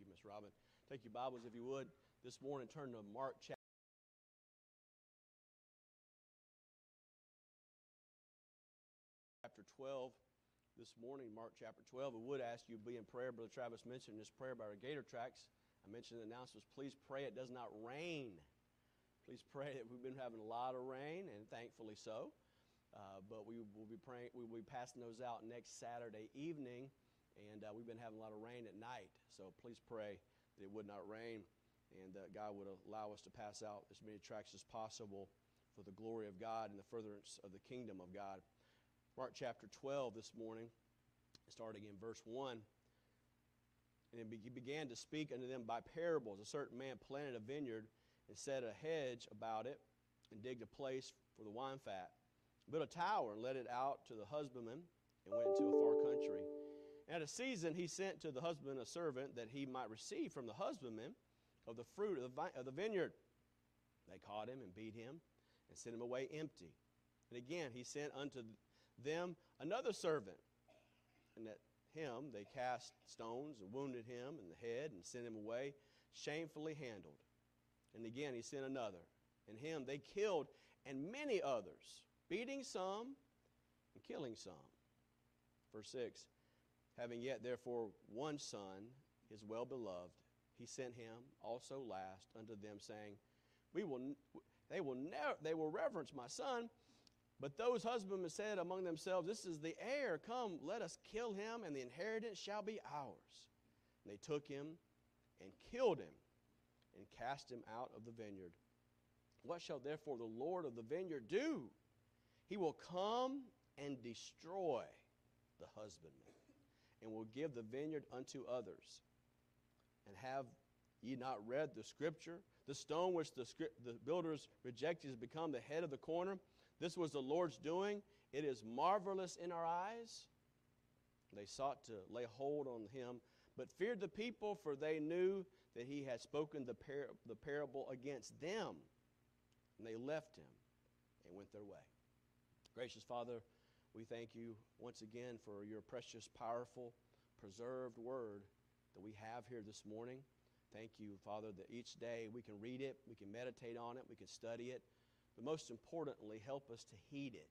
you, Miss Robin. Take your Bibles, if you would, this morning. Turn to Mark chapter. Chapter 12 this morning, Mark chapter 12. I would ask you to be in prayer. Brother Travis mentioned this prayer by our Gator Tracks. I mentioned the announcements. Please pray it does not rain. Please pray that we've been having a lot of rain, and thankfully so. Uh, but we will be praying. We will be passing those out next Saturday evening, and uh, we've been having a lot of rain at night. So please pray that it would not rain and that God would allow us to pass out as many tracts as possible for the glory of God and the furtherance of the kingdom of God. Mark chapter 12 this morning, starting in verse 1. And he began to speak unto them by parables. A certain man planted a vineyard and set a hedge about it and digged a place for the wine fat. Built a tower and let it out to the husbandman and went into a far country. At a season, he sent to the husbandman a servant that he might receive from the husbandman of the fruit of the, vi- of the vineyard. They caught him and beat him and sent him away empty. And again, he sent unto them another servant. And at him they cast stones and wounded him in the head and sent him away, shamefully handled. And again, he sent another. And him they killed, and many others, beating some and killing some. Verse 6 Having yet, therefore, one son, his well beloved, he sent him also last unto them, saying, We will, they will never, they will reverence my son. But those husbandmen said among themselves, This is the heir. Come, let us kill him, and the inheritance shall be ours. And they took him and killed him and cast him out of the vineyard. What shall therefore the Lord of the vineyard do? He will come and destroy the husbandman, and will give the vineyard unto others. And have ye not read the scripture? The stone which the, the builders rejected has become the head of the corner. This was the Lord's doing. It is marvelous in our eyes. They sought to lay hold on him, but feared the people, for they knew that he had spoken the, par- the parable against them. And they left him and went their way. Gracious Father, we thank you once again for your precious, powerful, preserved word that we have here this morning. Thank you, Father, that each day we can read it, we can meditate on it, we can study it, but most importantly, help us to heed it.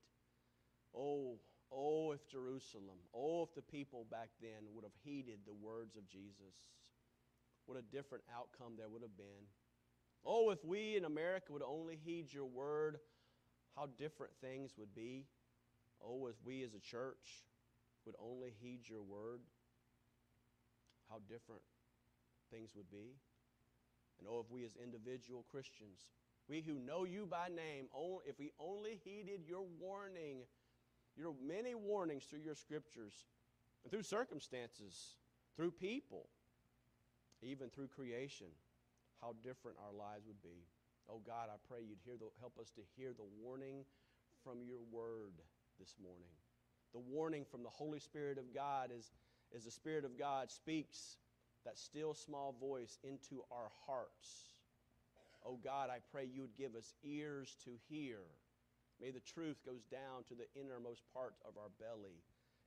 Oh, oh, if Jerusalem, oh, if the people back then would have heeded the words of Jesus, what a different outcome there would have been. Oh, if we in America would only heed your word, how different things would be. Oh, if we as a church would only heed your word, how different things would be. And oh, if we as individual Christians, we who know you by name, if we only heeded your warning, your many warnings through your scriptures, and through circumstances, through people, even through creation, how different our lives would be. Oh God, I pray you'd hear the, help us to hear the warning from your word this morning. The warning from the Holy Spirit of God is as the Spirit of God speaks that still small voice into our hearts. Oh God, I pray you would give us ears to hear. May the truth goes down to the innermost part of our belly.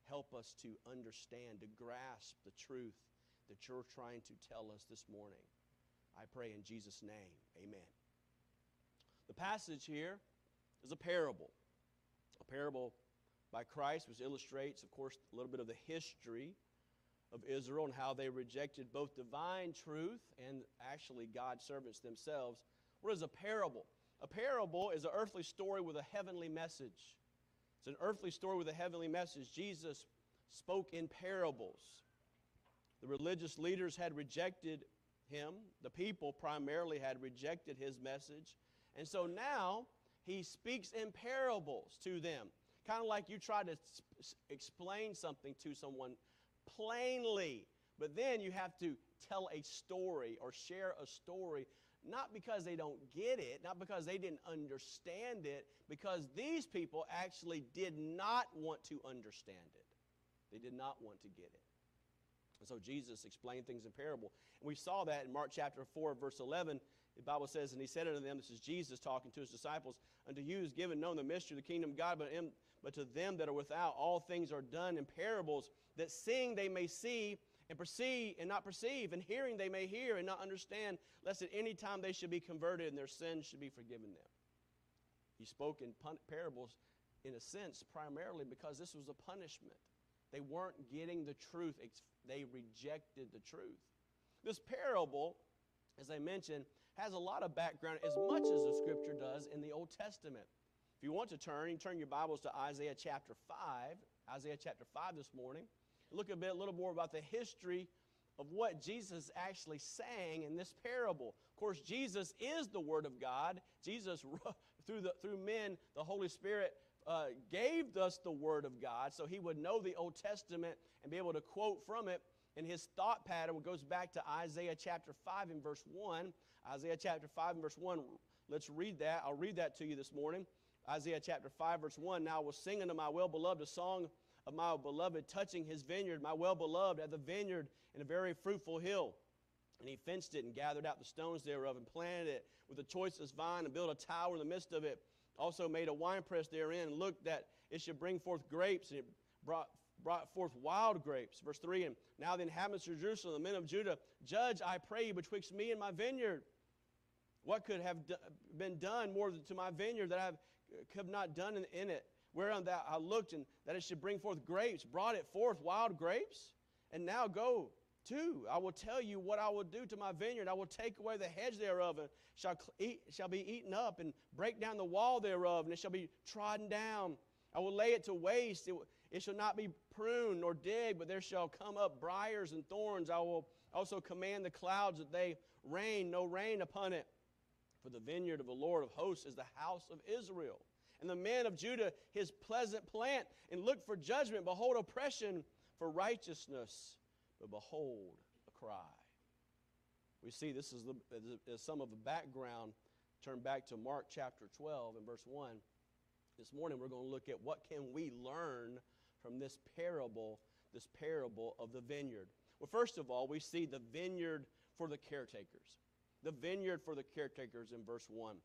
Help us to understand, to grasp the truth that you're trying to tell us this morning. I pray in Jesus' name. Amen. The passage here is a parable. A parable by Christ, which illustrates, of course, a little bit of the history of Israel and how they rejected both divine truth and actually God's servants themselves. What is a parable? A parable is an earthly story with a heavenly message. It's an earthly story with a heavenly message. Jesus spoke in parables. The religious leaders had rejected him, the people primarily had rejected his message. And so now he speaks in parables to them. Kind of like you try to explain something to someone plainly, but then you have to tell a story or share a story, not because they don't get it, not because they didn't understand it, because these people actually did not want to understand it. They did not want to get it. And so Jesus explained things in parable. And we saw that in Mark chapter 4, verse 11. The Bible says, And he said unto them, This is Jesus talking to his disciples, Unto you is given known the mystery of the kingdom of God, but, in, but to them that are without, all things are done in parables, that seeing they may see, and perceive and not perceive, and hearing they may hear and not understand, lest at any time they should be converted and their sins should be forgiven them. He spoke in pun- parables, in a sense, primarily because this was a punishment. They weren't getting the truth, they rejected the truth. This parable, as I mentioned, has a lot of background as much as the scripture does in the Old Testament. If you want to turn, you turn your Bibles to Isaiah chapter 5, Isaiah chapter 5 this morning. Look a bit, a little more about the history of what Jesus actually sang in this parable. Of course, Jesus is the Word of God. Jesus, through, the, through men, the Holy Spirit uh, gave us the Word of God so he would know the Old Testament and be able to quote from it. And his thought pattern goes back to Isaiah chapter 5 and verse 1. Isaiah chapter 5 and verse 1. Let's read that. I'll read that to you this morning. Isaiah chapter 5, verse 1. Now I will sing unto my well beloved a song of my beloved touching his vineyard, my well beloved at the vineyard in a very fruitful hill. And he fenced it and gathered out the stones thereof and planted it with the choicest vine and built a tower in the midst of it. Also made a winepress therein and looked that it should bring forth grapes, and it brought, brought forth wild grapes. Verse 3 And now the inhabitants of Jerusalem, the men of Judah, judge, I pray you, betwixt me and my vineyard. What could have been done more to my vineyard that I have, uh, have not done in, in it? Whereon that I looked and that it should bring forth grapes, brought it forth wild grapes. And now go to. I will tell you what I will do to my vineyard. I will take away the hedge thereof, and shall, eat, shall be eaten up, and break down the wall thereof, and it shall be trodden down. I will lay it to waste. It, it shall not be pruned nor digged, but there shall come up briars and thorns. I will also command the clouds that they rain, no rain upon it. For the vineyard of the Lord of hosts is the house of Israel. And the men of Judah, his pleasant plant, and look for judgment. Behold, oppression for righteousness, but behold, a cry. We see this is, the, is some of the background. Turn back to Mark chapter 12 and verse 1. This morning we're going to look at what can we learn from this parable, this parable of the vineyard. Well, first of all, we see the vineyard for the caretakers. The vineyard for the caretakers in verse 1.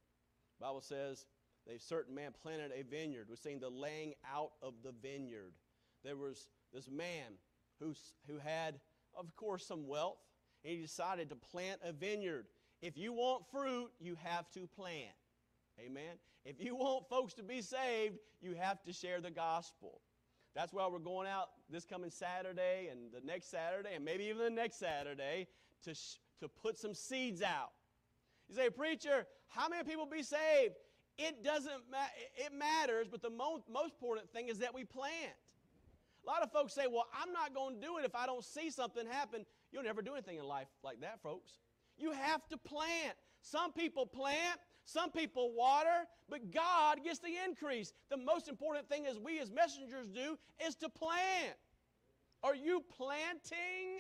The Bible says, a certain man planted a vineyard. We're saying the laying out of the vineyard. There was this man who, who had, of course, some wealth, and he decided to plant a vineyard. If you want fruit, you have to plant. Amen. If you want folks to be saved, you have to share the gospel. That's why we're going out this coming Saturday and the next Saturday and maybe even the next Saturday to, sh- to put some seeds out. You say, Preacher, how many people be saved? It doesn't matter. It matters, but the most, most important thing is that we plant. A lot of folks say, well, I'm not going to do it if I don't see something happen. You'll never do anything in life like that, folks. You have to plant. Some people plant, some people water, but God gets the increase. The most important thing as we as messengers do is to plant. Are you planting?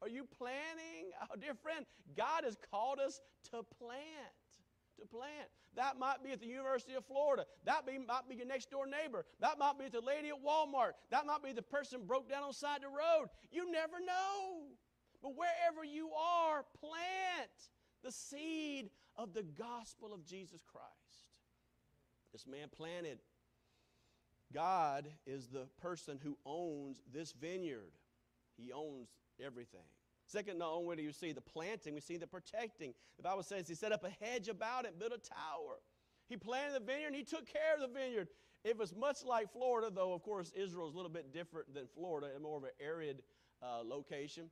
Are you planning? Oh, dear friend, God has called us to plant to plant. That might be at the University of Florida. That be, might be your next door neighbor. That might be the lady at Walmart. That might be the person broke down on the side of the road. You never know. But wherever you are, plant the seed of the gospel of Jesus Christ. This man planted. God is the person who owns this vineyard. He owns everything. Second, not only do you see the planting, we see the protecting. The Bible says he set up a hedge about it, built a tower. He planted the vineyard he took care of the vineyard. It was much like Florida, though, of course, Israel is a little bit different than Florida, and more of an arid uh, location.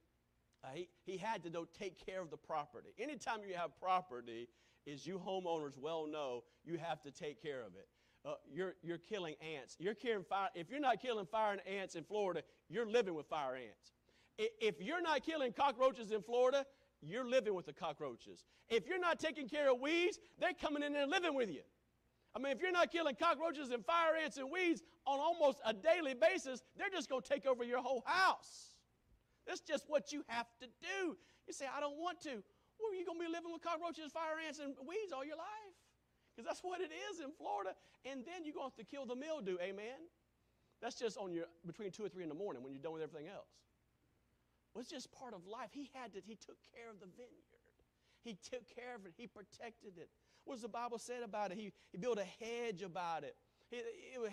Uh, he, he had to take care of the property. Anytime you have property, as you homeowners well know, you have to take care of it. Uh, you're, you're killing ants. You're killing fire. If you're not killing fire and ants in Florida, you're living with fire ants. If you're not killing cockroaches in Florida, you're living with the cockroaches. If you're not taking care of weeds, they're coming in there living with you. I mean, if you're not killing cockroaches and fire ants and weeds on almost a daily basis, they're just going to take over your whole house. That's just what you have to do. You say, I don't want to. Well, you're going to be living with cockroaches, fire ants, and weeds all your life. Because that's what it is in Florida. And then you're going to have to kill the mildew, amen? That's just on your between two or three in the morning when you're done with everything else It's just part of life. He had to, he took care of the vineyard. He took care of it. He protected it. What does the Bible say about it? He, he built a hedge about it.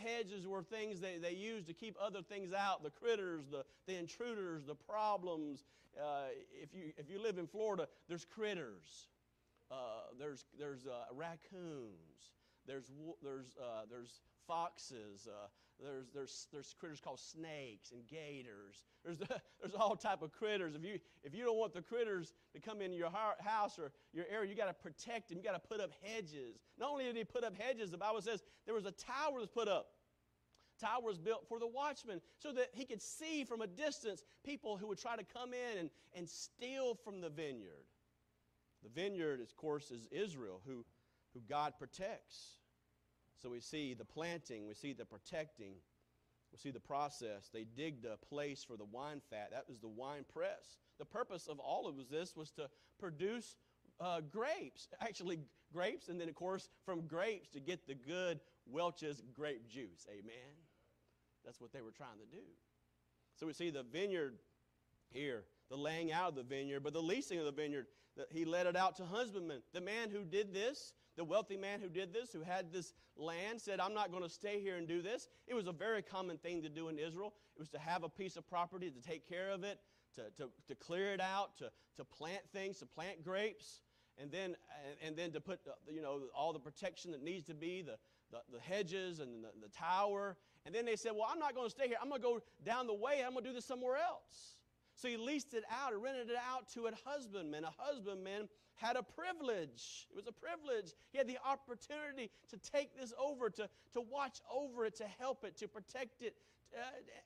Hedges were things they, they used to keep other things out the critters, the, the intruders, the problems. Uh, if, you, if you live in Florida, there's critters, uh, there's, there's uh, raccoons, there's, there's, uh, there's foxes, uh, there's, there's, there's critters called snakes and gators. There's, the, there's all type of critters. If you, if you don't want the critters to come into your house or your area, you got to protect them. You got to put up hedges. Not only did he put up hedges, the Bible says there was a tower was put up. Tower was built for the watchman so that he could see from a distance people who would try to come in and, and steal from the vineyard. The vineyard, of course, is Israel, who, who God protects. So we see the planting, we see the protecting, we see the process. They digged a place for the wine fat. That was the wine press. The purpose of all of this was to produce uh, grapes, actually grapes, and then of course from grapes to get the good Welch's grape juice. Amen. That's what they were trying to do. So we see the vineyard here, the laying out of the vineyard, but the leasing of the vineyard. He let it out to husbandmen. The man who did this the wealthy man who did this, who had this land, said, I'm not going to stay here and do this. It was a very common thing to do in Israel. It was to have a piece of property, to take care of it, to, to, to clear it out, to, to plant things, to plant grapes, and then, and, then to put, uh, you know, all the protection that needs to be, the, the, the hedges and the, the tower. And then they said, well, I'm not going to stay here. I'm going to go down the way. I'm going to do this somewhere else. So he leased it out or rented it out to a husbandman. A husbandman had a privilege. It was a privilege. He had the opportunity to take this over, to, to watch over it, to help it, to protect it, uh,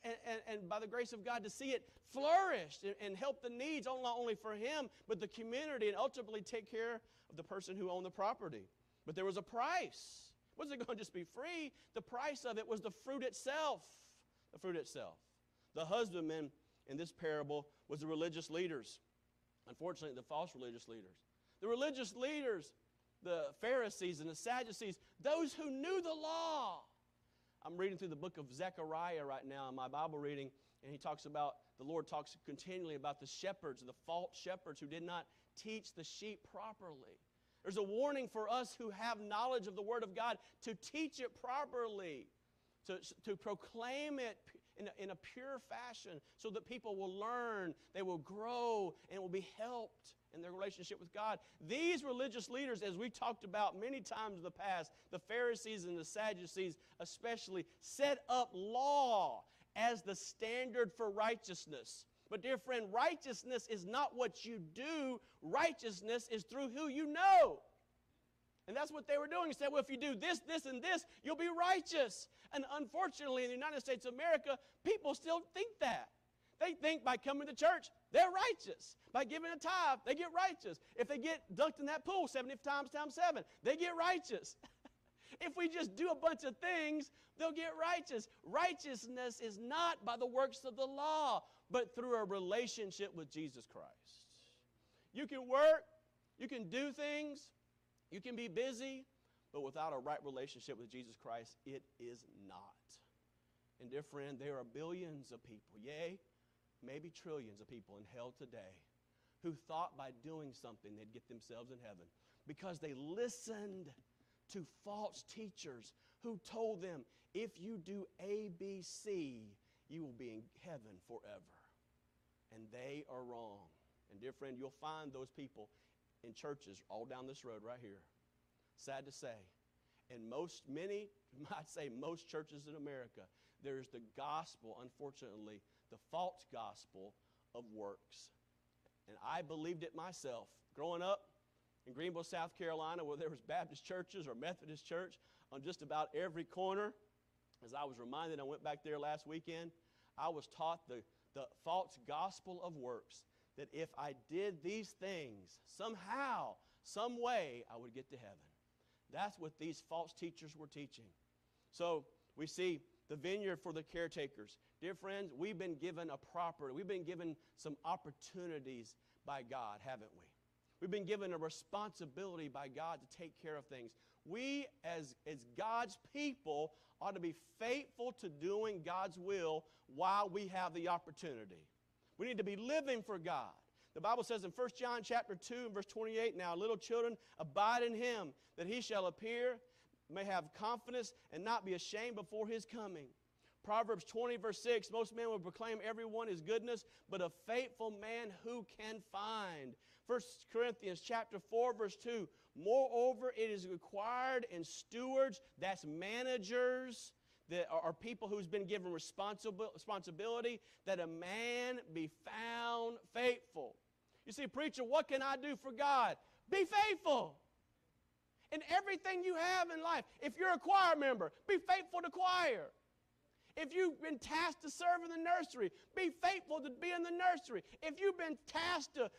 and, and, and, by the grace of God, to see it flourish and, and help the needs, not only for him, but the community, and ultimately take care of the person who owned the property. But there was a price. It wasn't going to just be free. The price of it was the fruit itself. The fruit itself. The husbandman in this parable was the religious leaders. Unfortunately, the false religious leaders. The religious leaders, the Pharisees and the Sadducees, those who knew the law. I'm reading through the book of Zechariah right now in my Bible reading, and he talks about, the Lord talks continually about the shepherds, the false shepherds who did not teach the sheep properly. There's a warning for us who have knowledge of the Word of God to teach it properly, to, to proclaim it in a, in a pure fashion so that people will learn, they will grow, and will be helped in their relationship with God. These religious leaders, as we talked about many times in the past, the Pharisees and the Sadducees especially, set up law as the standard for righteousness. But, dear friend, righteousness is not what you do, righteousness is through who you know. And that's what they were doing. He said, well, if you do this, this, and this, you'll be righteous. And unfortunately, in the United States of America, people still think that. They think by coming to church, they're righteous. By giving a tithe, they get righteous. If they get dunked in that pool 70 times times 7, they get righteous. if we just do a bunch of things, they'll get righteous. Righteousness is not by the works of the law, but through a relationship with Jesus Christ. You can work, you can do things, you can be busy, but without a right relationship with Jesus Christ, it is not. And dear friend, there are billions of people, yea, maybe trillions of people in hell today who thought by doing something they'd get themselves in heaven because they listened to false teachers who told them, if you do A, B, C, you will be in heaven forever. And they are wrong. And dear friend, you'll find those people in churches all down this road right here. Sad to say. And most, many, might say most churches in America, there's the gospel, unfortunately, the false gospel of works. And I believed it myself. Growing up in Greenville, South Carolina, where there was Baptist churches or Methodist church on just about every corner, as I was reminded, I went back there last weekend, I was taught the, the false gospel of works. That if I did these things, somehow, some way, I would get to heaven. That's what these false teachers were teaching. So we see the vineyard for the caretakers. Dear friends, we've been given a property, we've been given some opportunities by God, haven't we? We've been given a responsibility by God to take care of things. We, as, as God's people, ought to be faithful to doing God's will while we have the opportunity. We need to be living for God. The Bible says in 1 John chapter 2 and verse 28, Now little children, abide in him, that he shall appear may have confidence and not be ashamed before his coming. Proverbs 20, verse 6 Most men will proclaim everyone his goodness, but a faithful man who can find? 1 Corinthians chapter 4, verse 2 Moreover, it is required in stewards, that's managers, that are people who's been given responsibility, that a man be found faithful. You see, preacher, what can I do for God? Be faithful in everything you have in life. If you're a choir member, be faithful to choir. If you've been tasked to serve in the nursery, be faithful to be in the nursery. If you've been tasked to uh,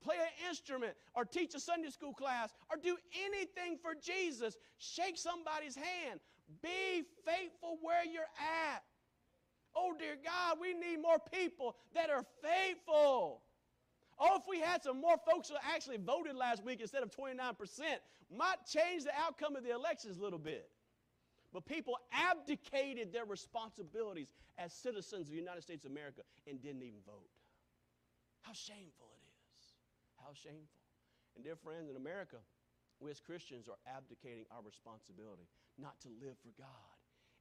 play an instrument or teach a Sunday school class or do anything for Jesus, shake somebody's hand. Be faithful where you're at. Oh, dear God, we need more people that are faithful. Oh, if we had some more folks who actually voted last week instead of 29%, might change the outcome of the elections a little bit. But people abdicated their responsibilities as citizens of the United States of America and didn't even vote. How shameful it is. How shameful. And, dear friends, in America, we as Christians are abdicating our responsibility not to live for God.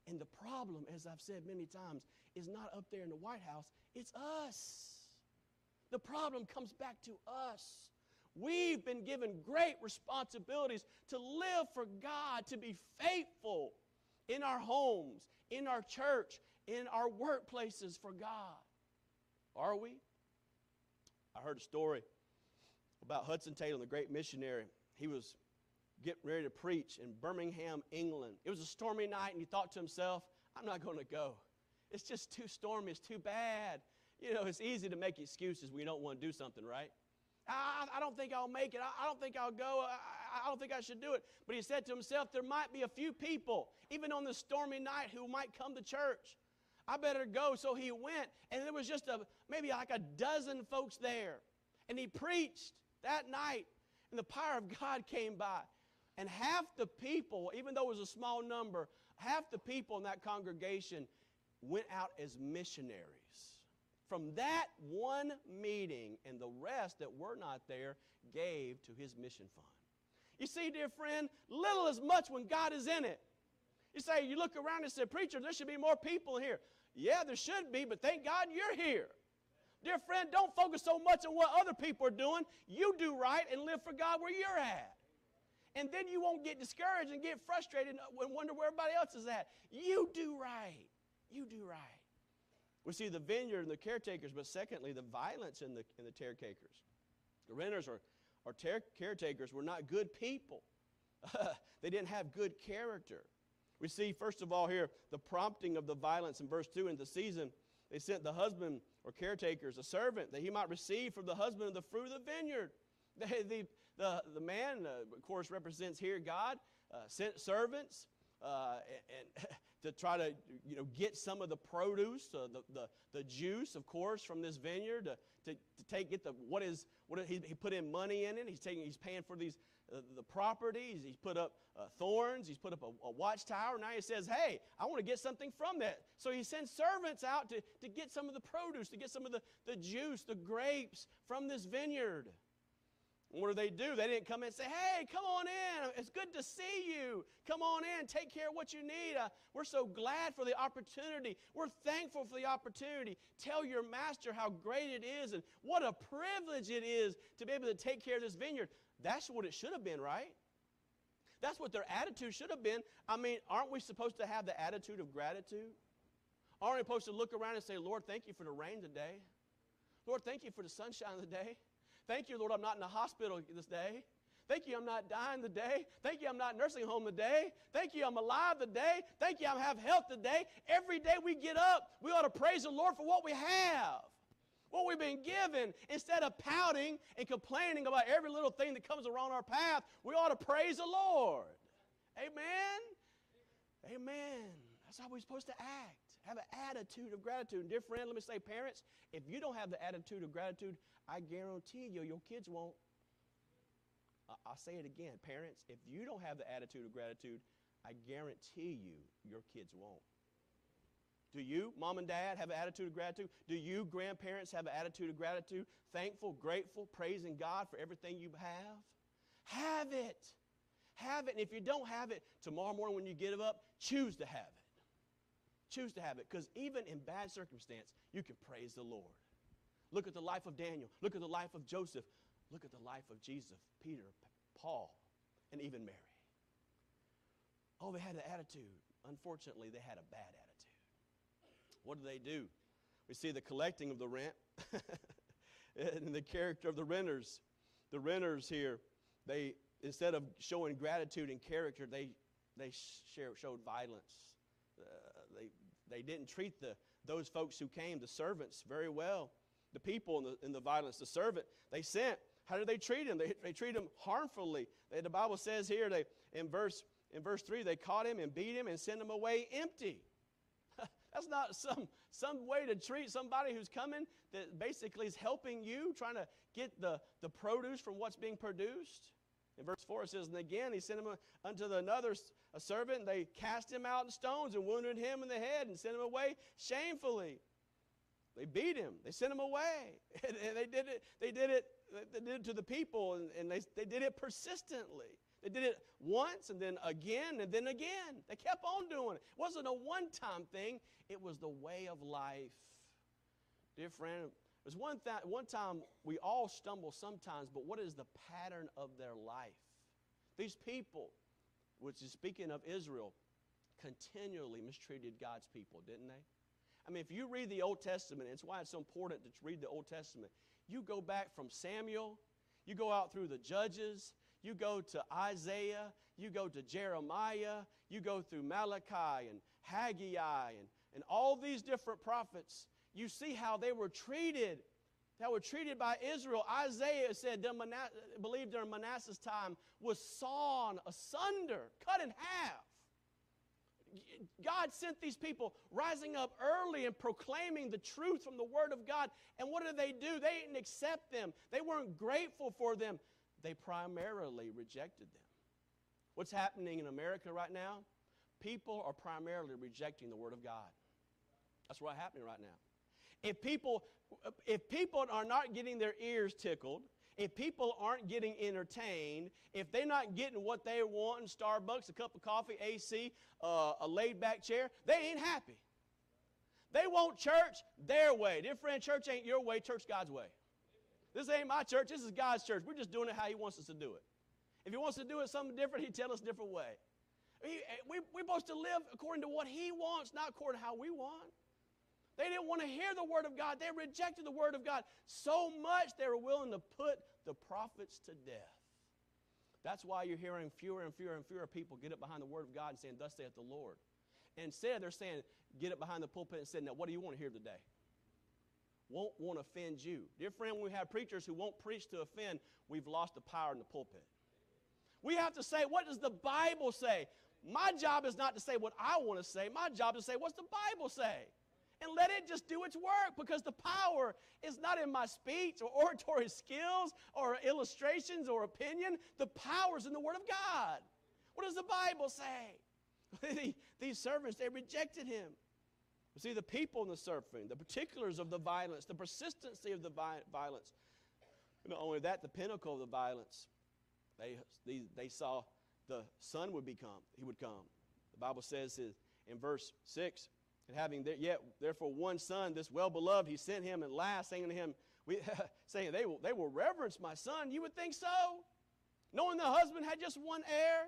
And the problem, as I've said many times, is not up there in the White House, it's us. The problem comes back to us. We've been given great responsibilities to live for God, to be faithful in our homes, in our church, in our workplaces for God. Are we? I heard a story about Hudson Taylor, the great missionary. He was getting ready to preach in Birmingham, England. It was a stormy night, and he thought to himself, I'm not going to go. It's just too stormy. It's too bad. You know, it's easy to make excuses when you don't want to do something, right? I, I don't think I'll make it. I, I don't think I'll go. I, I don't think I should do it. But he said to himself, there might be a few people, even on this stormy night, who might come to church. I better go. So he went, and there was just a maybe like a dozen folks there. And he preached that night, and the power of God came by. And half the people, even though it was a small number, half the people in that congregation went out as missionaries from that one meeting, and the rest that were not there gave to his mission fund. You see, dear friend, little as much when God is in it. You say, you look around and say, Preacher, there should be more people here. Yeah, there should be, but thank God you're here. Dear friend, don't focus so much on what other people are doing. You do right and live for God where you're at. And then you won't get discouraged and get frustrated uh, and wonder where everybody else is at. You do right. You do right. We see the vineyard and the caretakers, but secondly, the violence in the, in the caretakers. The renters or, or ter- caretakers were not good people. they didn't have good character. We see, first of all, here the prompting of the violence in verse 2 in the season. They sent the husband or caretakers, a servant, that he might receive from the husband of the fruit of the vineyard. The, the, the, the man, uh, of course, represents here God, uh, sent servants uh, and, and to try to you know, get some of the produce, uh, the, the, the juice, of course, from this vineyard, to, to, to take, get the, what is, what is, he, he put in money in it. He's, taking, he's paying for these, uh, the properties. He's put up uh, thorns. He's put up a, a, watchtower. Now he says, hey, I want to get something from that. So he sends servants out to, to get some of the produce, to get some of the, the juice, the grapes from this vineyard. What do they do? They didn't come in and say, Hey, come on in. It's good to see you. Come on in. Take care of what you need. Uh, we're so glad for the opportunity. We're thankful for the opportunity. Tell your master how great it is and what a privilege it is to be able to take care of this vineyard. That's what it should have been, right? That's what their attitude should have been. I mean, aren't we supposed to have the attitude of gratitude? Aren't we supposed to look around and say, Lord, thank you for the rain today? Lord, thank you for the sunshine of the day. Thank you, Lord, I'm not in the hospital this day. Thank you, I'm not dying today. Thank you, I'm not nursing home today. Thank you, I'm alive today. Thank you, I have health today. Every day we get up, we ought to praise the Lord for what we have, what we've been given. Instead of pouting and complaining about every little thing that comes around our path, we ought to praise the Lord. Amen? Amen. That's how we're supposed to act. Have an attitude of gratitude. And dear friend, let me say, parents, if you don't have the attitude of gratitude, I guarantee you, your kids won't. I'll say it again. Parents, if you don't have the attitude of gratitude, I guarantee you, your kids won't. Do you, mom and dad, have an attitude of gratitude? Do you, grandparents, have an attitude of gratitude? Thankful, grateful, praising God for everything you have? Have it. have it. And if you don't have it, tomorrow morning when you get up, choose to have it. Choose to have it. Because even in bad circumstance, you can praise the Lord. Look at the life of Daniel. Look at the life of Joseph. Look at the life of Jesus, Peter, Paul, and even Mary. Oh, they had an attitude. Unfortunately, they had a bad attitude. What do they do? We see the collecting of the rent and the character of the renters. The renters here, they instead of showing gratitude and character, they they showed violence. Uh, they they didn't treat the those folks who came, the servants, very well. The people in the, in the violence, the servant they sent. How did they treat him? They, they treat him harmfully. They, the Bible says here, they in verse in verse 3, they caught him and beat him and sent him away empty. That's not some, some way to treat somebody who's coming that basically is helping you, trying to get the, the produce from what's being produced. In verse 4 it says, And again he sent him unto the another a servant, and they cast him out in stones and wounded him in the head and sent him away shamefully. They beat him. They sent him away. And, and they did it, they did it, they did it to the people, and, and they, they did it persistently. They did it once and then again and then again. They kept on doing it. It wasn't a one time thing, it was the way of life. Dear friend, there's one, th- one time we all stumble sometimes, but what is the pattern of their life? These people, which is speaking of Israel, continually mistreated God's people, didn't they? I mean, if you read the Old Testament, it's why it's so important to read the Old Testament. You go back from Samuel, you go out through the Judges, you go to Isaiah, you go to Jeremiah, you go through Malachi and Haggai and, and all these different prophets. You see how they were treated. That were treated by Israel. Isaiah said, believed during Manasseh's time, was sawn asunder, cut in half. God sent these people rising up early and proclaiming the truth from the Word of God. And what did they do? They didn't accept them, they weren't grateful for them they primarily rejected them. What's happening in America right now? People are primarily rejecting the Word of God. That's what's happening right now. If people, if people are not getting their ears tickled, if people aren't getting entertained, if they're not getting what they want in Starbucks, a cup of coffee, AC, uh, a laid back chair, they ain't happy. They want church their way. Dear friend, church ain't your way, church God's way. This ain't my church. This is God's church. We're just doing it how He wants us to do it. If He wants to do it something different, He'd tell us a different way. we, we're supposed to live according to what He wants, not according to how we want. They didn't want to hear the Word of God. They rejected the Word of God so much they were willing to put the prophets to death. That's why you're hearing fewer and fewer and fewer people get up behind the Word of God and saying, Thus saith the Lord. Instead, they're saying, Get up behind the pulpit and say, Now, what do you want to hear today? won't want to offend you. Dear friend, when we have preachers who won't preach to offend, we've lost the power in the pulpit. We have to say, what does the Bible say? My job is not to say what I want to say. My job is to say, what's the Bible say? And let it just do its work because the power is not in my speech or oratory skills or illustrations or opinion. The power is in the Word of God. What does the Bible say? These servants, they rejected him. See, the people in the surfing, the particulars of the violence, the persistency of the violence. Not only that, the pinnacle of the violence. They, they, they saw the son would become, he would come. The Bible says in verse 6, and having there, yet therefore one son, this well beloved, he sent him and last, saying to him, we, saying, they will, they will reverence my son. You would think so. Knowing the husband had just one heir,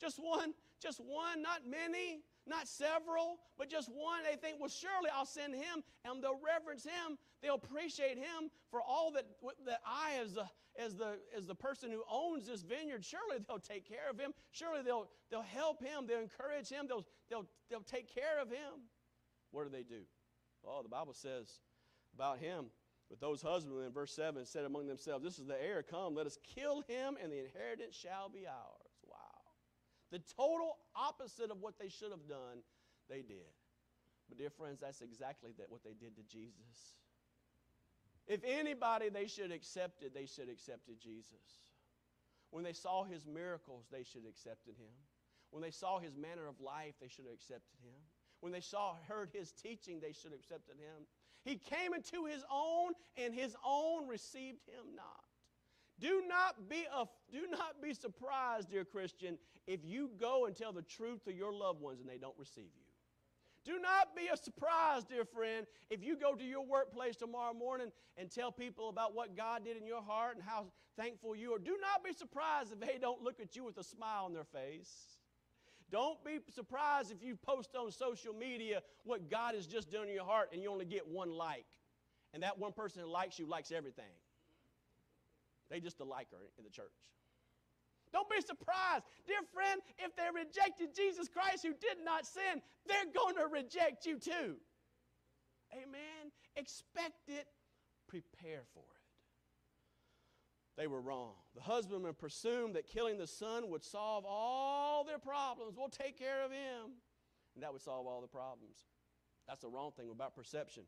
just one, just one, not many not several, but just one. They think, well, surely I'll send him, and they'll reverence him. They'll appreciate him for all that, that I, as the, as, the, as the person who owns this vineyard, surely they'll take care of him. Surely they'll, they'll help him. They'll encourage him. They'll, they'll, they'll take care of him. What do they do? Oh, the Bible says about him, with those husbands in verse 7 said among themselves, This is the heir, come, let us kill him, and the inheritance shall be ours. Wow. The total opposite of what they should have done, they did. But, dear friends, that's exactly that, what they did to Jesus. If anybody they should have accepted, they should have accepted Jesus. When they saw his miracles, they should have accepted him. When they saw his manner of life, they should have accepted him. When they saw, heard his teaching, they should have accepted him. He came into his own, and his own received him not. Do not be a, do not be surprised, dear Christian, if you go and tell the truth to your loved ones and they don't receive you. Do not be a surprise, dear friend, if you go to your workplace tomorrow morning and tell people about what God did in your heart and how thankful you are. Do not be surprised if they don't look at you with a smile on their face. Don't be surprised if you post on social media what God has just done in your heart and you only get one like. And that one person who likes you likes everything. They just a liker in the church. Don't be surprised, dear friend, if they rejected Jesus Christ who did not sin, they're going to reject you too. Amen. Expect it, prepare for it. They were wrong. The husbandman presumed that killing the son would solve all their problems. We'll take care of him. And that would solve all the problems. That's the wrong thing about perception.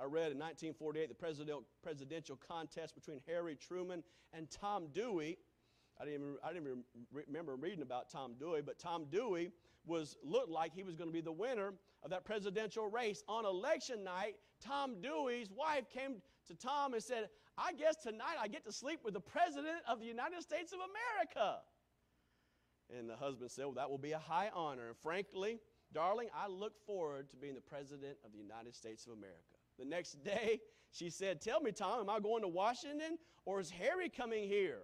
I read in 1948 the presidential contest between Harry Truman and Tom Dewey. I didn't, even, I didn't even remember reading about Tom Dewey, but Tom Dewey was looked like he was going to be the winner of that presidential race. On election night, Tom Dewey's wife came to Tom and said, I guess tonight I get to sleep with the President of the United States of America. And the husband said, Well, that will be a high honor. And frankly, darling, I look forward to being the President of the United States of America. The next day, she said, Tell me, Tom, am I going to Washington or is Harry coming here?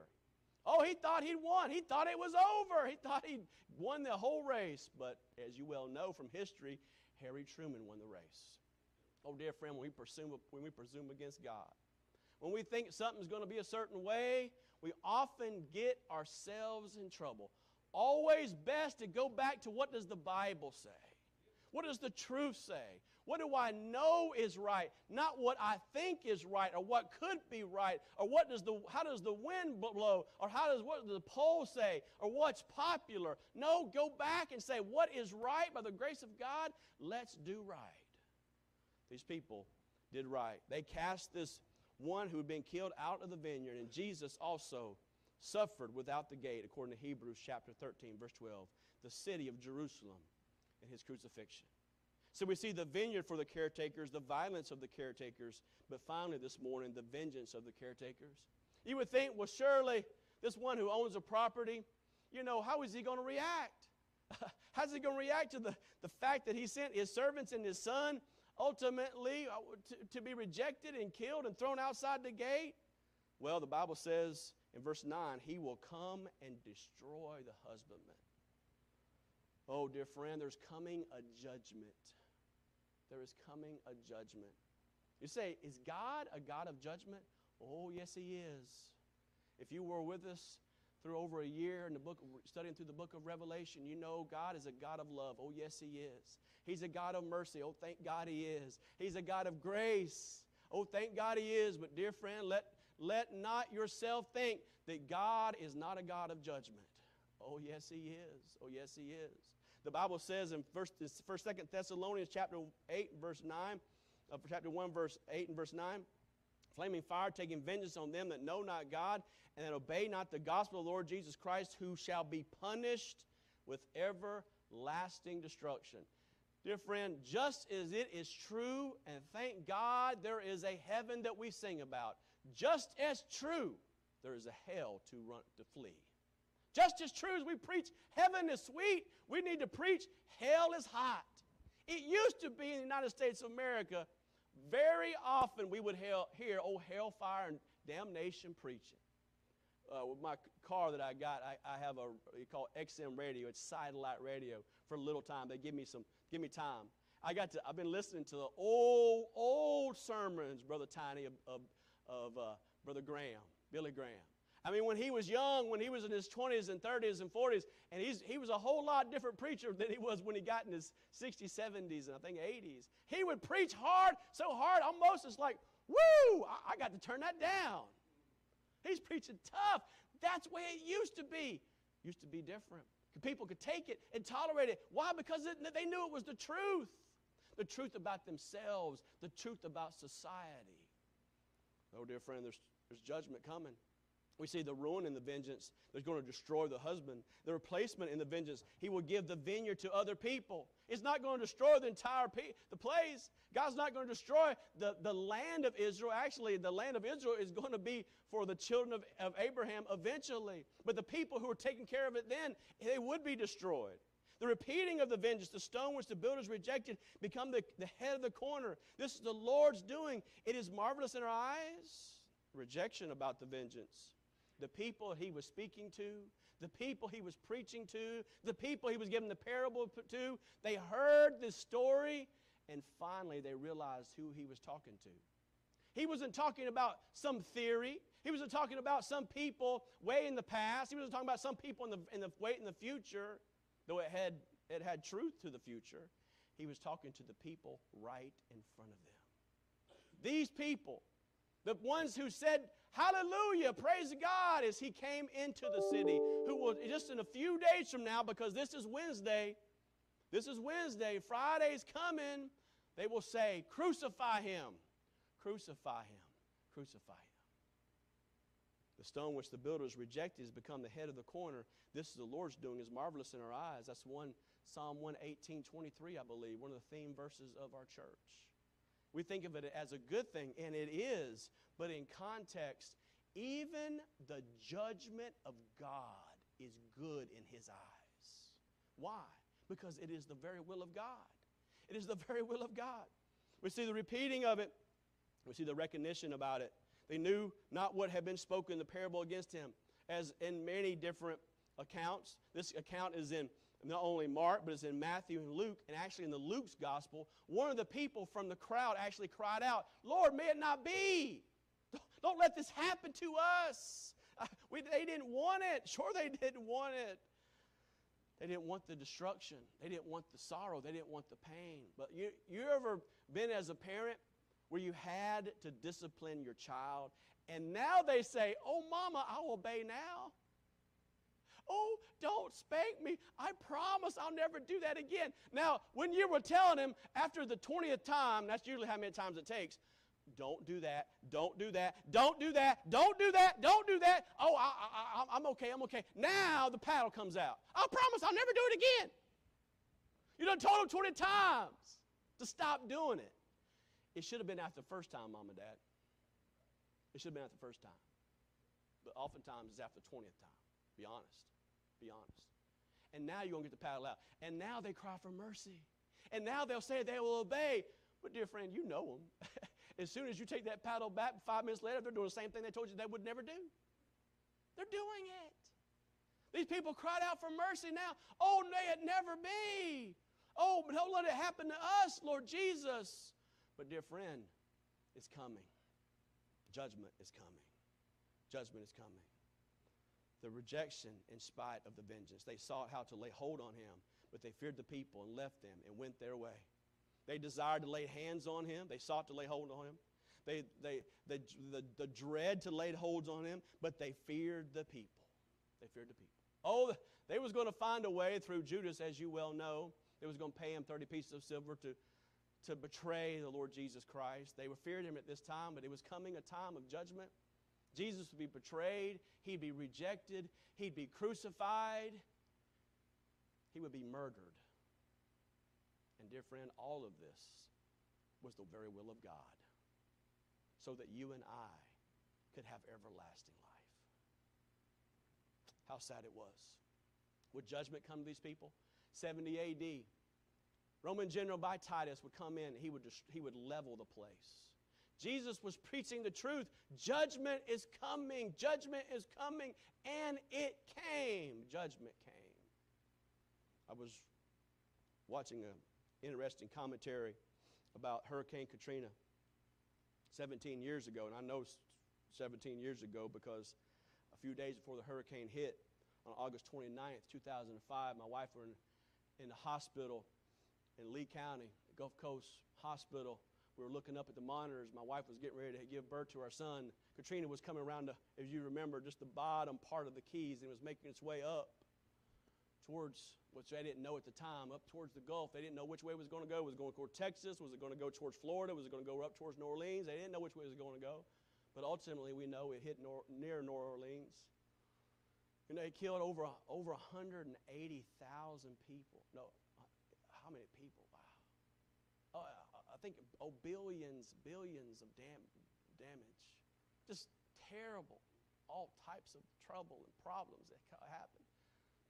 Oh, he thought he'd won. He thought it was over. He thought he'd won the whole race. But as you well know from history, Harry Truman won the race. Oh, dear friend, when we presume, when we presume against God, when we think something's going to be a certain way, we often get ourselves in trouble. Always best to go back to what does the Bible say? What does the truth say? What do I know is right? Not what I think is right or what could be right or what does the how does the wind blow or how does what does the poll say or what's popular? No, go back and say what is right by the grace of God? Let's do right. These people did right. They cast this one who had been killed out of the vineyard and Jesus also suffered without the gate according to Hebrews chapter 13 verse 12, the city of Jerusalem in his crucifixion. So we see the vineyard for the caretakers, the violence of the caretakers, but finally this morning, the vengeance of the caretakers. You would think, well, surely this one who owns a property, you know, how is he going to react? How's he going to react to the, the fact that he sent his servants and his son ultimately uh, to, to be rejected and killed and thrown outside the gate? Well, the Bible says in verse 9, he will come and destroy the husbandman. Oh, dear friend, there's coming a judgment there is coming a judgment. You say, Is God a God of judgment? Oh, yes, He is. If you were with us through over a year in the book, studying through the book of Revelation, you know God is a God of love. Oh, yes, He is. He's a God of mercy. Oh, thank God He is. He's a God of grace. Oh, thank God He is. But, dear friend, let, let not yourself think that God is not a God of judgment. Oh, yes, He is. Oh, yes, He is. The Bible says in first, first second Thessalonians chapter 8 verse 9, uh, chapter 1 verse 8 and verse 9, flaming fire taking vengeance on them that know not God and that obey not the gospel of the Lord Jesus Christ, who shall be punished with everlasting destruction. Dear friend, just as it is true, and thank God there is a heaven that we sing about, just as true, there is a hell to run to flee. Just as true as we preach heaven is sweet, we need to preach hell is hot. It used to be in the United States of America, very often we would hear, oh, hellfire and damnation preaching. Uh, with my car that I got, I, I have a you call XM radio. It's satellite radio for a little time. They give me some, give me time. I got to. I've been listening to the old, old sermons, Brother Tiny, of, of, of uh, Brother Graham, Billy Graham. I mean, when he was young, when he was in his 20s and 30s and 40s, and he's, he was a whole lot different preacher than he was when he got in his 60s, 70s, and I think 80s. He would preach hard, so hard, almost it's like, woo, I, I got to turn that down. He's preaching tough. That's the way it used to be. Used to be different. People could take it and tolerate it. Why? Because it, they knew it was the truth. The truth about themselves, the truth about society. Oh, dear friend, there's, there's judgment coming. We see the ruin and the vengeance that's going to destroy the husband. The replacement in the vengeance, he will give the vineyard to other people. It's not going to destroy the entire pe- the place. God's not going to destroy the, the land of Israel. Actually, the land of Israel is going to be for the children of, of Abraham eventually. But the people who were taking care of it then, they would be destroyed. The repeating of the vengeance, the stone which the builders rejected, become the, the head of the corner. This is the Lord's doing. It is marvelous in our eyes. Rejection about the vengeance. The people he was speaking to, the people he was preaching to, the people he was giving the parable to, they heard this story and finally they realized who he was talking to. He wasn't talking about some theory. He wasn't talking about some people way in the past. He wasn't talking about some people in the, in the way in the future, though it had, it had truth to the future. He was talking to the people right in front of them. These people, the ones who said, Hallelujah, praise God, as he came into the city, who will just in a few days from now, because this is Wednesday, this is Wednesday, Friday's coming, they will say, Crucify him, crucify him, crucify him. The stone which the builders rejected has become the head of the corner. This is the Lord's doing, is marvelous in our eyes. That's one Psalm 118, 23, I believe, one of the theme verses of our church. We think of it as a good thing, and it is, but in context, even the judgment of God is good in his eyes. Why? Because it is the very will of God. It is the very will of God. We see the repeating of it, we see the recognition about it. They knew not what had been spoken the parable against him, as in many different accounts. This account is in not only Mark, but it's in Matthew and Luke, and actually in the Luke's gospel. One of the people from the crowd actually cried out, Lord, may it not be. Don't let this happen to us. Uh, we, they didn't want it. Sure, they didn't want it. They didn't want the destruction. They didn't want the sorrow. They didn't want the pain. But you, you ever been as a parent where you had to discipline your child, and now they say, Oh, mama, I'll obey now? Oh, don't spank me. I promise I'll never do that again. Now, when you were telling him after the 20th time, that's usually how many times it takes, don't do that, don't do that, don't do that, don't do that, don't do that. Oh, I, I, I'm okay, I'm okay. Now the paddle comes out. I promise I'll never do it again. You done told him 20 times to stop doing it. It should have been after the first time, mom and dad. It should have been after the first time. But oftentimes it's after the 20th time. Be honest. Be honest. And now you're going to get the paddle out. And now they cry for mercy. And now they'll say they will obey. But, dear friend, you know them. as soon as you take that paddle back, five minutes later, they're doing the same thing they told you they would never do. They're doing it. These people cried out for mercy now. Oh, may it never be. Oh, but don't let it happen to us, Lord Jesus. But, dear friend, it's coming. Judgment is coming. Judgment is coming the rejection in spite of the vengeance. They sought how to lay hold on him, but they feared the people and left them and went their way. They desired to lay hands on him, they sought to lay hold on him. They, they, the, the, the dread to lay holds on him, but they feared the people. They feared the people. Oh, they was going to find a way through Judas, as you well know. They was going to pay him 30 pieces of silver to, to betray the Lord Jesus Christ. They were feared him at this time, but it was coming a time of judgment. Jesus would be betrayed, he'd be rejected, he'd be crucified, he would be murdered. And, dear friend, all of this was the very will of God so that you and I could have everlasting life. How sad it was. Would judgment come to these people? 70 AD, Roman general by Titus would come in, he would, he would level the place. Jesus was preaching the truth. Judgment is coming. Judgment is coming. And it came. Judgment came. I was watching an interesting commentary about Hurricane Katrina 17 years ago. And I know 17 years ago because a few days before the hurricane hit on August 29th, 2005, my wife were in, in the hospital in Lee County, Gulf Coast Hospital we were looking up at the monitors. My wife was getting ready to give birth to our son. Katrina was coming around, to, you remember, just the bottom part of the Keys and it was making its way up towards, which they didn't know at the time, up towards the Gulf. They didn't know which way it was going to go. Was it going toward Texas? Was it going to go towards Florida? Was it going to go up towards New Orleans? They didn't know which way it was going to go. But ultimately, we know it hit nor, near New Orleans. And they killed over, over 180,000 people. No, uh, how many people? Wow. Oh, I think oh billions, billions of dam- damage. Just terrible. All types of trouble and problems that happened.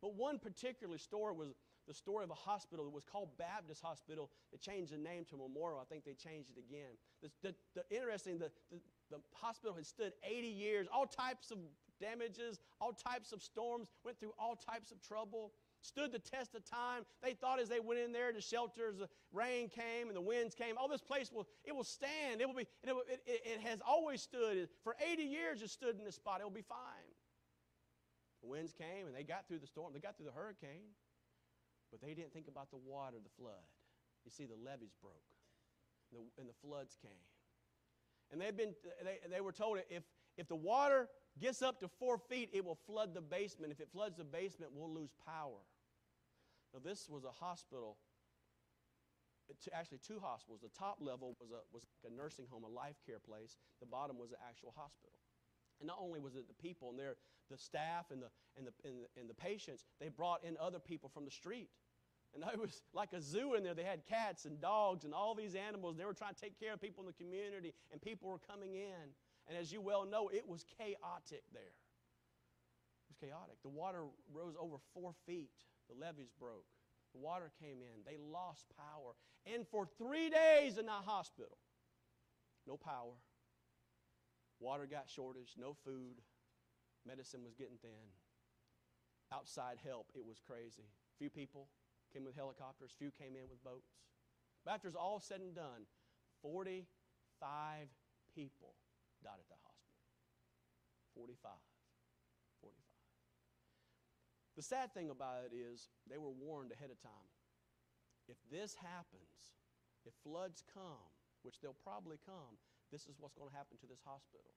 But one particular story was the story of a hospital. It was called Baptist Hospital. They changed the name to Memorial. I think they changed it again. The, the, the interesting, the, the, the hospital had stood 80 years, all types of damages, all types of storms, went through all types of trouble, stood the test of time. They thought as they went in there, the shelters, the rain came and the winds came. All this place will it will stand. It will be. It, it, it has always stood for 80 years. It stood in this spot. It will be fine. The winds came and they got through the storm. They got through the hurricane, but they didn't think about the water, the flood. You see, the levees broke, and the, and the floods came. And they've been, they, they were told if, if the water gets up to four feet, it will flood the basement. If it floods the basement, we'll lose power. Now, this was a hospital, actually, two hospitals. The top level was, a, was like a nursing home, a life care place. The bottom was an actual hospital. And not only was it the people and their, the staff and the, and, the, and, the, and the patients, they brought in other people from the street. And it was like a zoo in there. They had cats and dogs and all these animals. They were trying to take care of people in the community, and people were coming in. And as you well know, it was chaotic there. It was chaotic. The water rose over four feet, the levees broke. The water came in. They lost power. And for three days in that hospital, no power. Water got shortage, no food. Medicine was getting thin. Outside help, it was crazy. Few people, came with helicopters, few came in with boats. But after it's all said and done, 45 people died at the hospital. 45. 45. The sad thing about it is they were warned ahead of time. If this happens, if floods come, which they'll probably come, this is what's going to happen to this hospital.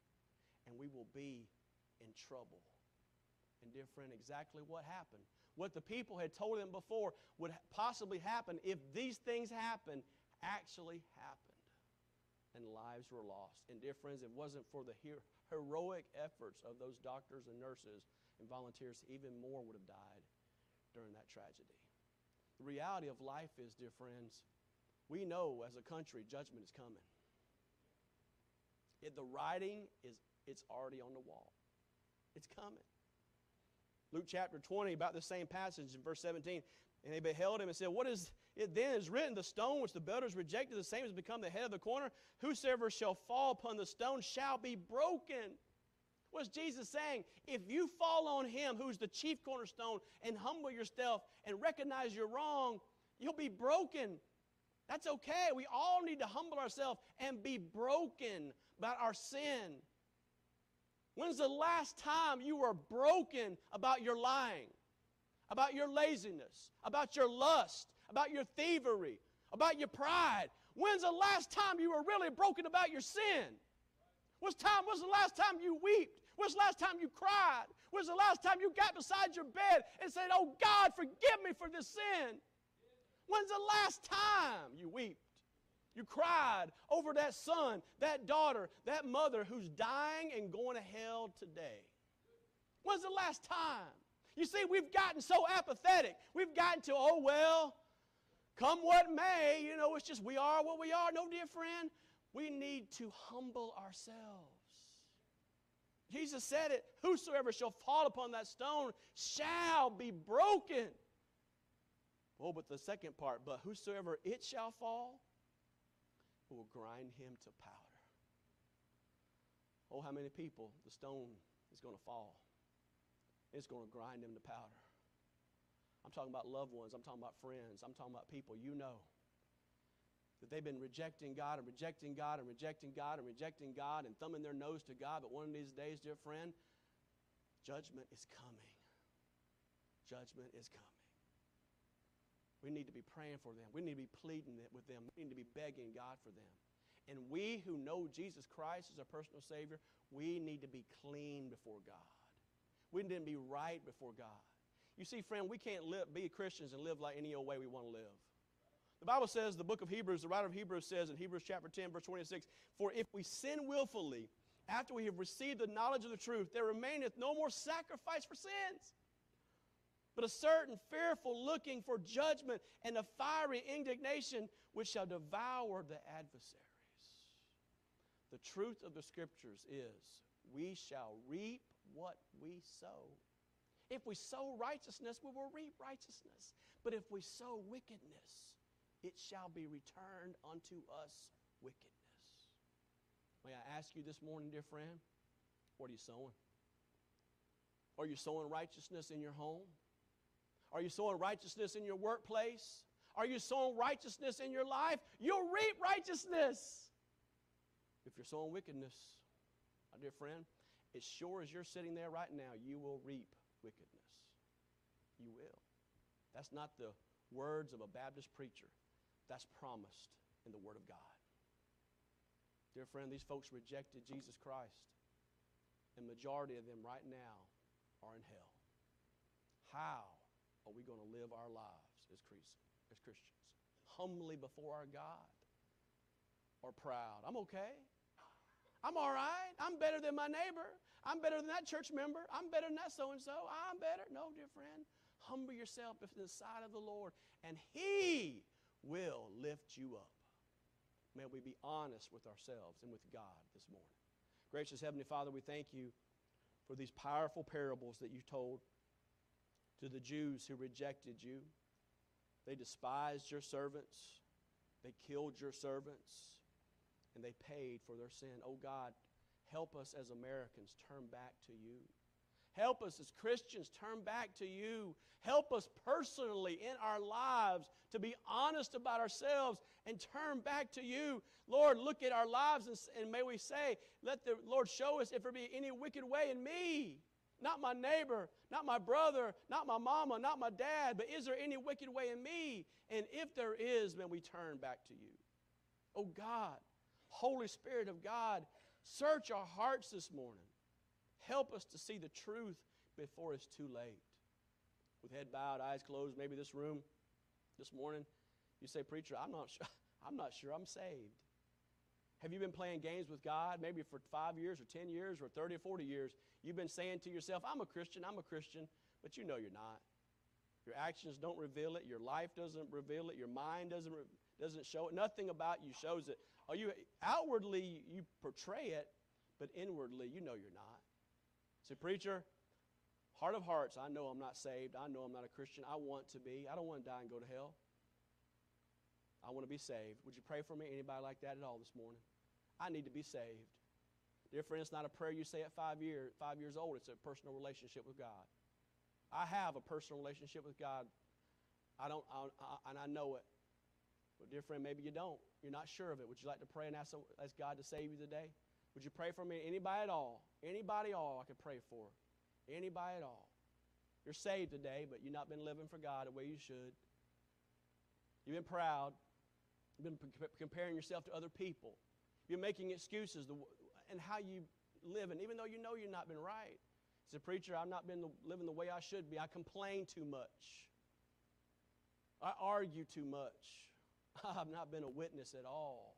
And we will be in trouble. And, dear friend, exactly what happened what the people had told them before would possibly happen if these things happened actually happened. And lives were lost. And, dear friends, it wasn't for the heroic efforts of those doctors and nurses and volunteers, even more would have died during that tragedy. The reality of life is, dear friends, we know as a country judgment is coming. It, the writing is it's already on the wall. It's coming. Luke chapter 20, about the same passage in verse 17. And they beheld him and said, What is it then is written? The stone which the builders rejected, the same has become the head of the corner. Whosoever shall fall upon the stone shall be broken. What's Jesus saying? If you fall on him, who's the chief cornerstone, and humble yourself and recognize you're wrong, you'll be broken. That's okay. We all need to humble ourselves and be broken about our sin When's the last time you were broken about your lying, about your laziness, about your lust, about your thievery, about your pride? When's the last time you were really broken about your sin? What's time? When's the last time you wept? When's the last time you cried? When's the last time you got beside your bed and said, Oh God, forgive me for this sin? When's the last time you wept? You cried over that son, that daughter, that mother who's dying and going to hell today. When's the last time? You see, we've gotten so apathetic. We've gotten to, oh, well, come what may, you know, it's just we are what we are. No, dear friend, we need to humble ourselves. Jesus said it Whosoever shall fall upon that stone shall be broken. Oh, but the second part, but whosoever it shall fall, will grind him to powder. Oh, how many people the stone is going to fall. It's going to grind them to powder. I'm talking about loved ones. I'm talking about friends. I'm talking about people you know that they've been rejecting God and rejecting God and rejecting God and rejecting God and thumbing their nose to God. But one of these days, dear friend, judgment is coming. Judgment is coming. We need to be praying for them. We need to be pleading with them. We need to be begging God for them. And we who know Jesus Christ as our personal Savior, we need to be clean before God. We need to be right before God. You see, friend, we can't live, be Christians and live like any old way we want to live. The Bible says, the book of Hebrews, the writer of Hebrews says in Hebrews chapter 10, verse 26, For if we sin willfully, after we have received the knowledge of the truth, there remaineth no more sacrifice for sins but a certain fearful looking for judgment and a fiery indignation which shall devour the adversaries. The truth of the scriptures is we shall reap what we sow. If we sow righteousness, we will reap righteousness. But if we sow wickedness, it shall be returned unto us wickedness. May I ask you this morning, dear friend, what are you sowing? Are you sowing righteousness in your home? Are you sowing righteousness in your workplace? Are you sowing righteousness in your life? You'll reap righteousness. If you're sowing wickedness, my dear friend, as sure as you're sitting there right now, you will reap wickedness. You will. That's not the words of a Baptist preacher. That's promised in the Word of God. Dear friend, these folks rejected Jesus Christ. And majority of them right now are in hell. How are we going to live our lives as, Christians? Humbly before our God or proud? I'm okay. I'm all right. I'm better than my neighbor. I'm better than that church member. I'm better than that so and so. I'm better. No, dear friend. Humble yourself before the sight of the Lord, and He will lift you up. May we be honest with ourselves and with God this morning. Gracious Heavenly Father, we thank you for these powerful parables that you told to the Jews who rejected you. They despised your servants, they killed your servants, and they paid for their sin. Oh God, help us as Americans turn back to you. Help us as Christians turn back to you. Help us personally in our lives to be honest about ourselves and turn back to you. Lord, look at our lives and, and may we say, let the Lord show us if there be any wicked way in me. Not my neighbor, not my brother, not my mama, not my dad, but is there any wicked way in me? And if there is, may we turn back to you. Oh God, Holy Spirit of God, search our hearts this morning. Help us to see the truth before it's too late. With head bowed, eyes closed, maybe this room this morning, you say, Preacher, I'm not sure, I'm not sure I'm saved. Have you been playing games with God maybe for five years or 10 years or 30 or 40 years? You've been saying to yourself, I'm a Christian, I'm a Christian, but you know you're not. Your actions don't reveal it, your life doesn't reveal it, your mind doesn't, doesn't show it. Nothing about you shows it. Are you outwardly you portray it, but inwardly you know you're not. Say, preacher, heart of hearts, I know I'm not saved. I know I'm not a Christian. I want to be. I don't want to die and go to hell. I want to be saved. Would you pray for me? Anybody like that at all this morning? I need to be saved. Dear friend, it's not a prayer you say at five, year, five years old. It's a personal relationship with God. I have a personal relationship with God. I don't, I, I, and I know it. But dear friend, maybe you don't. You're not sure of it. Would you like to pray and ask, ask God to save you today? Would you pray for me? Anybody at all? Anybody at all I could pray for? Anybody at all? You're saved today, but you've not been living for God the way you should. You've been proud. You've been comparing yourself to other people. You're making excuses and how you live, and even though you know you've not been right. As a preacher, I've not been living the way I should be. I complain too much. I argue too much. I've not been a witness at all.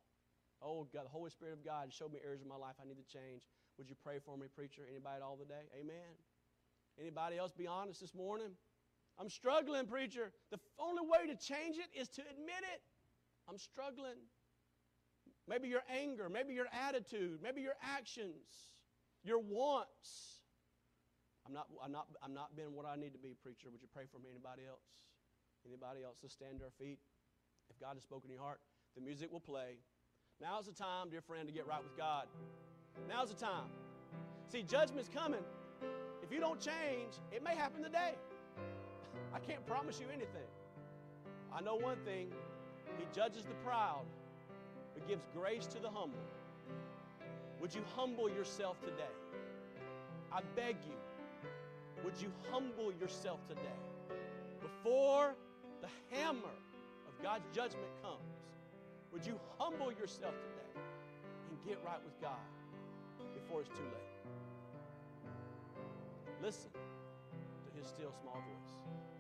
Oh, God, the Holy Spirit of God showed me areas of my life I need to change. Would you pray for me, preacher? Anybody all today? Amen. Anybody else be honest this morning? I'm struggling, preacher. The only way to change it is to admit it. I'm struggling. Maybe your anger, maybe your attitude, maybe your actions, your wants. I'm not, I'm not, I'm not being what I need to be, preacher. Would you pray for me? Anybody else? Anybody else? Let's stand to our feet. If God has spoken to your heart, the music will play. Now's the time, dear friend, to get right with God. Now's the time. See, judgment's coming. If you don't change, it may happen today. I can't promise you anything. I know one thing He judges the proud, but gives grace to the humble. Would you humble yourself today? I beg you, would you humble yourself today before the hammer of God's judgment comes? Would you humble yourself today and get right with God before it's too late? Listen to his still small voice.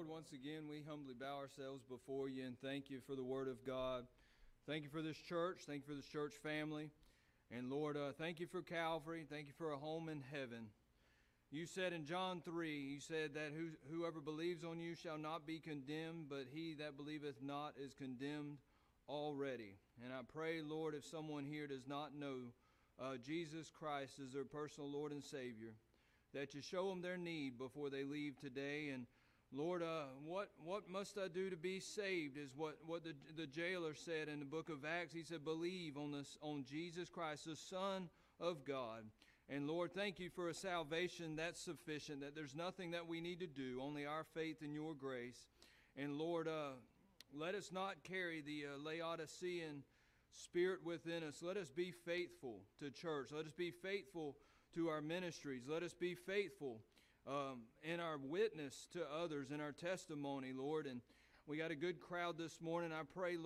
Once again we humbly bow ourselves before you and thank you for the Word of God. Thank you for this church. Thank you for this church family. And Lord, uh, thank you for Calvary. Thank you for a home in heaven. You said in John 3, you said that who, whoever believes on you shall not be condemned, but he that believeth not is condemned already. And I pray, Lord, if someone here does not know uh, Jesus Christ as their personal Lord and Savior, that you show them their need before they leave today. And Lord, uh, what what must I do to be saved? Is what what the the jailer said in the book of Acts. He said, "Believe on this on Jesus Christ, the Son of God." And Lord, thank you for a salvation that's sufficient. That there's nothing that we need to do, only our faith in Your grace. And Lord, uh, let us not carry the uh, Laodicean spirit within us. Let us be faithful to church. Let us be faithful to our ministries. Let us be faithful um, in our witness to others, in our testimony, Lord. And we got a good crowd this morning. I pray, Lord.